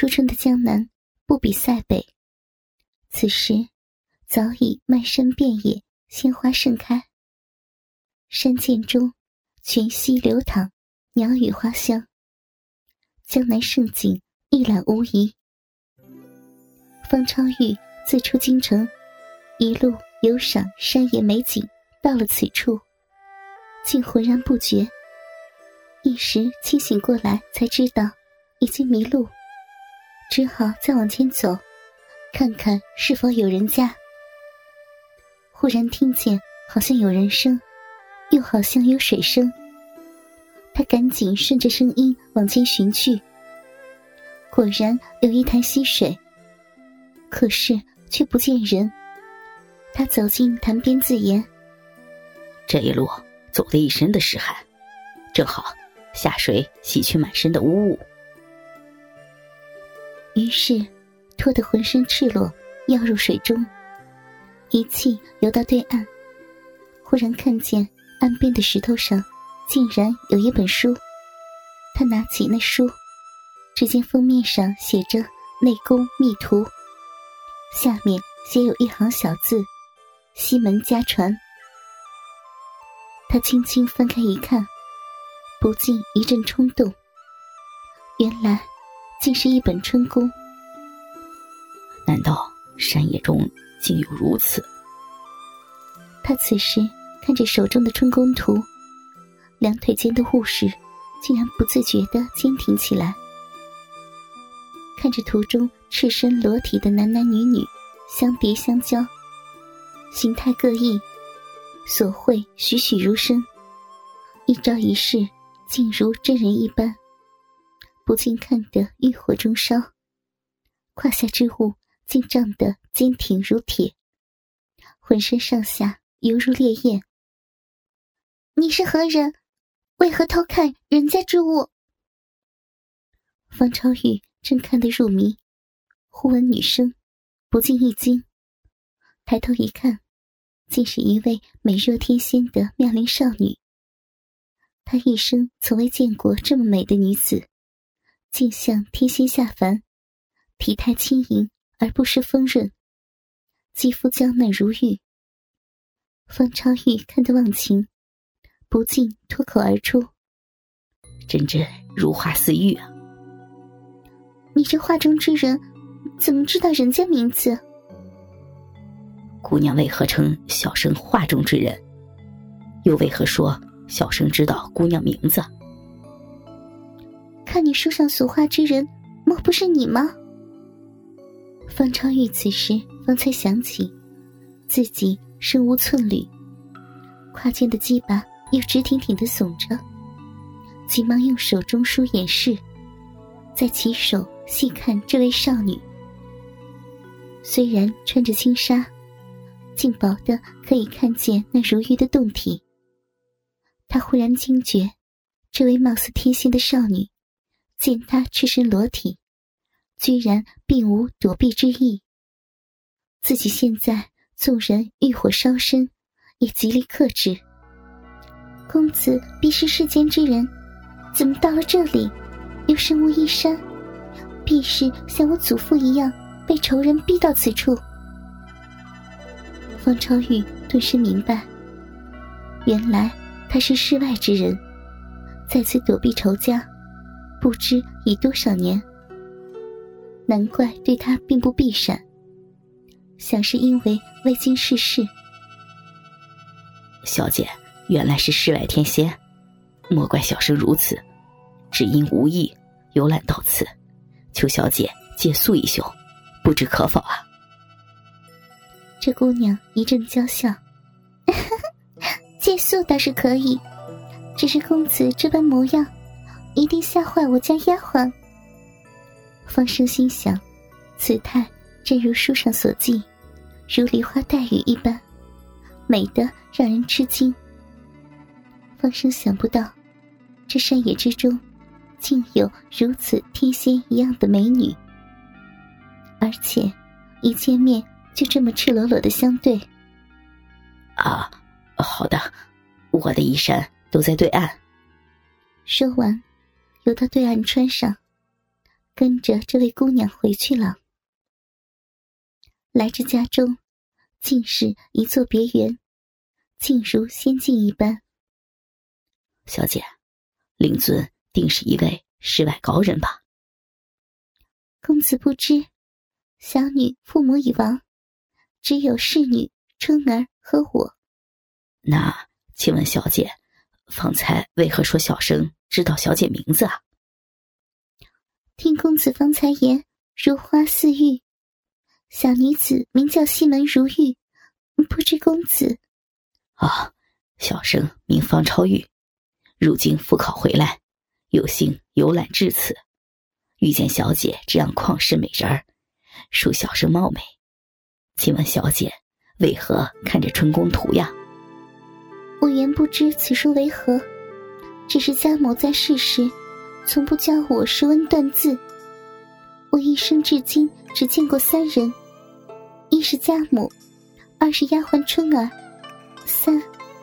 初春的江南不比塞北，此时早已漫山遍野，鲜花盛开。山涧中，泉溪流淌，鸟语花香。江南盛景一览无遗。方超玉自出京城，一路游赏山野美景，到了此处，竟浑然不觉。一时清醒过来，才知道已经迷路，只好再往前走，看看是否有人家。忽然听见好像有人声。又好像有水声，他赶紧顺着声音往前寻去。果然有一潭溪水，可是却不见人。他走进潭边，自言：“这一路走了一身的湿汗，正好下水洗去满身的污物。”于是脱得浑身赤裸，跃入水中，一气游到对岸。忽然看见。岸边的石头上，竟然有一本书。他拿起那书，只见封面上写着“内功秘图”，下面写有一行小字：“西门家传”。他轻轻翻开一看，不禁一阵冲动。原来，竟是一本春宫。难道山野中竟有如此？他此时。看着手中的春宫图，两腿间的护士竟然不自觉的坚挺起来。看着图中赤身裸体的男男女女相叠相交，形态各异，所绘栩栩如生，一招一式竟如真人一般，不禁看得欲火中烧。胯下之物竟胀得坚挺如铁，浑身上下犹如烈焰。你是何人？为何偷看人家之物？方超玉正看得入迷，忽闻女声，不禁一惊，抬头一看，竟是一位美若天仙的妙龄少女。他一生从未见过这么美的女子，竟像天仙下凡，体态轻盈而不失丰润，肌肤娇嫩如玉。方超玉看得忘情。不禁脱口而出：“真真如花似玉啊！你这画中之人，怎么知道人家名字？姑娘为何称小生画中之人？又为何说小生知道姑娘名字？看你书上所画之人，莫不是你吗？”方超玉此时方才想起，自己身无寸缕，胯间的鸡巴。又直挺挺的耸着，急忙用手中书掩饰，再起手细看这位少女。虽然穿着轻纱，竟薄的可以看见那如玉的胴体。他忽然惊觉，这位貌似天仙的少女，见他赤身裸体，居然并无躲避之意。自己现在纵然欲火烧身，也极力克制。公子必是世间之人，怎么到了这里，又身无衣衫？必是像我祖父一样，被仇人逼到此处。方超玉顿时明白，原来他是世外之人，在此躲避仇家，不知已多少年。难怪对他并不避闪，想是因为未经世事。小姐。原来是世外天仙，莫怪小生如此，只因无意游览到此，求小姐借宿一宿，不知可否啊？这姑娘一阵娇笑，借宿倒是可以，只是公子这般模样，一定吓坏我家丫鬟。方生心想，此态正如书上所记，如梨花带雨一般，美得让人吃惊。方生想不到，这山野之中，竟有如此天仙一样的美女，而且一见面就这么赤裸裸的相对。啊，好的，我的衣衫都在对岸。说完，游到对岸穿上，跟着这位姑娘回去了。来至家中，竟是一座别园，竟如仙境一般。小姐，令尊定是一位世外高人吧？公子不知，小女父母已亡，只有侍女春儿和我。那请问小姐，方才为何说小生知道小姐名字啊？听公子方才言，如花似玉。小女子名叫西门如玉，不知公子。啊，小生名方超玉，如今复考回来，有幸游览至此，遇见小姐这样旷世美人儿，恕小生冒昧。请问小姐为何看着春宫图呀？我原不知此书为何，只是家母在世时，从不教我识文断字。我一生至今只见过三人。一是家母，二是丫鬟春儿，三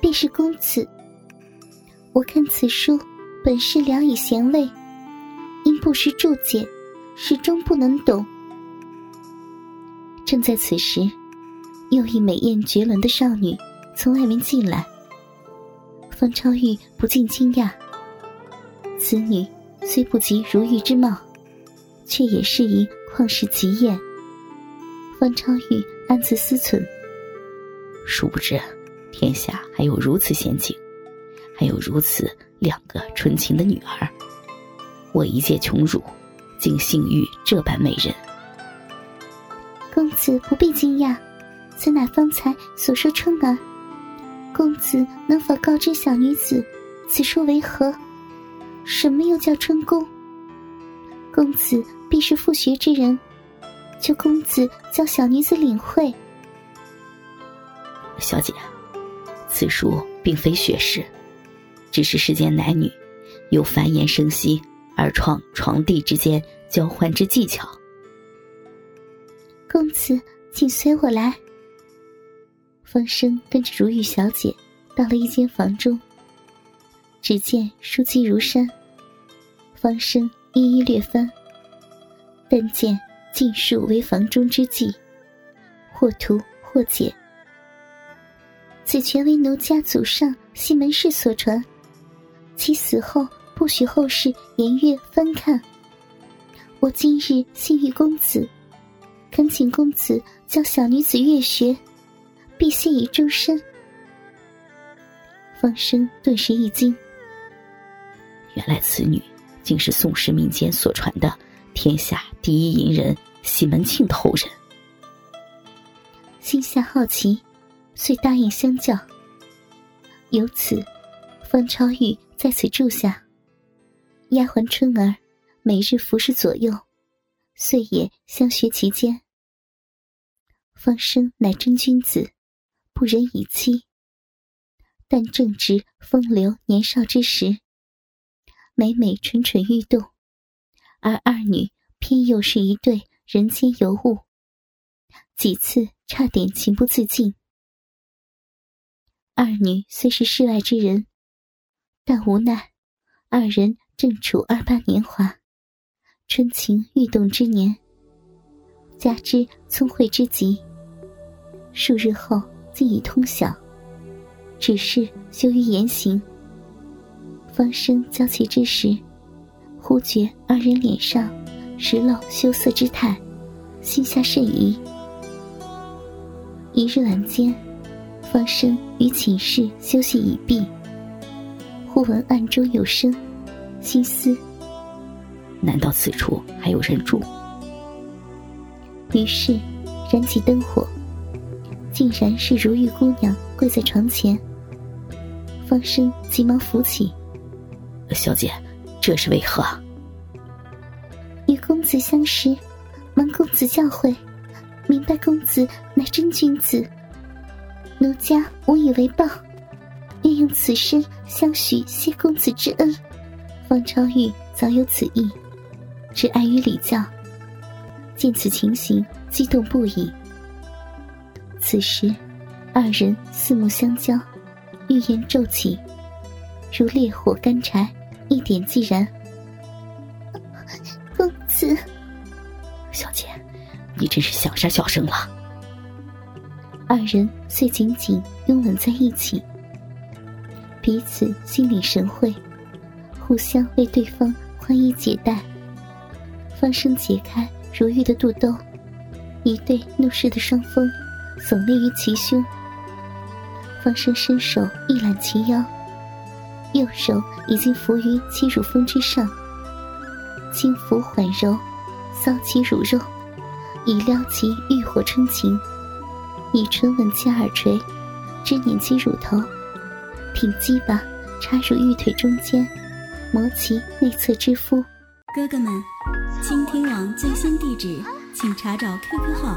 便是公子。我看此书本是聊以闲味，因不识注解，始终不能懂。正在此时，又一美艳绝伦的少女从外面进来。方超玉不禁惊讶，此女虽不及如玉之貌，却也是一旷世奇艳。方超玉暗自思忖：殊不知，天下还有如此仙境，还有如此两个纯情的女儿。我一介穷儒，竟幸遇这般美人。公子不必惊讶，此乃方才所说春儿。公子能否告知小女子，此书为何？什么又叫春宫？公子必是复学之人。求公子教小女子领会。小姐，此书并非学识，只是世间男女有繁衍生息而创床地之间交换之技巧。公子，请随我来。方生跟着如玉小姐到了一间房中，只见书籍如山，方生一一略翻，但见。尽数为房中之计，或图或解。此全为奴家祖上西门氏所传，其死后不许后世言月翻看。我今日幸遇公子，恳请公子教小女子月学，必信以终身。方生顿时一惊，原来此女竟是宋氏民间所传的。天下第一淫人西门庆的后人，心下好奇，遂答应相教。由此，方超玉在此住下，丫鬟春儿每日服侍左右，遂也相学其间。方生乃真君子，不忍以妻，但正值风流年少之时，每每蠢蠢欲动。而二女偏又是一对人间尤物，几次差点情不自禁。二女虽是世外之人，但无奈二人正处二八年华，春情欲动之年，加之聪慧之极，数日后竟已通晓，只是羞于言行。方生交其之时。忽觉二人脸上时露羞涩之态，心下甚疑。一日晚间，方生于寝室休息已毕，忽闻暗中有声，心思：难道此处还有人住？于是燃起灯火，竟然是如玉姑娘跪在床前。方生急忙扶起，小姐。这是为何？与公子相识，蒙公子教诲，明白公子乃真君子。奴家无以为报，愿用此身相许谢公子之恩。方超玉早有此意，只碍于礼教，见此情形，激动不已。此时，二人四目相交，欲言骤起，如烈火干柴。一点即燃，公子，小姐，你真是想杀小生了。二人遂紧紧拥吻在一起，彼此心领神会，互相为对方宽衣解带。方生解开如玉的肚兜，一对怒视的双峰耸立于其胸。方生伸手一揽其腰，右手已经伏于其乳峰之上，轻抚缓柔，搔其乳肉，以撩其欲火春情；以唇吻其耳垂，支捻其乳头，挺鸡巴插入玉腿中间，磨其内侧之肤。哥哥们，倾听网最新地址，请查找 QQ 号